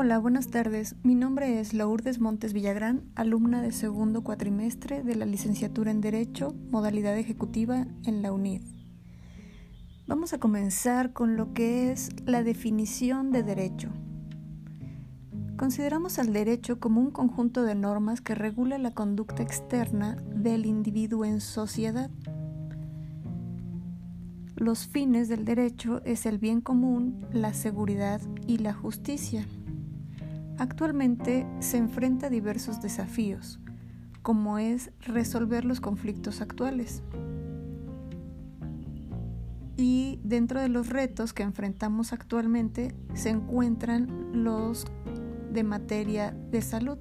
Hola, buenas tardes. Mi nombre es Lourdes Montes Villagrán, alumna de segundo cuatrimestre de la licenciatura en Derecho, modalidad ejecutiva en la UNID. Vamos a comenzar con lo que es la definición de derecho. Consideramos al derecho como un conjunto de normas que regula la conducta externa del individuo en sociedad. Los fines del derecho es el bien común, la seguridad y la justicia. Actualmente se enfrenta a diversos desafíos, como es resolver los conflictos actuales. Y dentro de los retos que enfrentamos actualmente se encuentran los de materia de salud.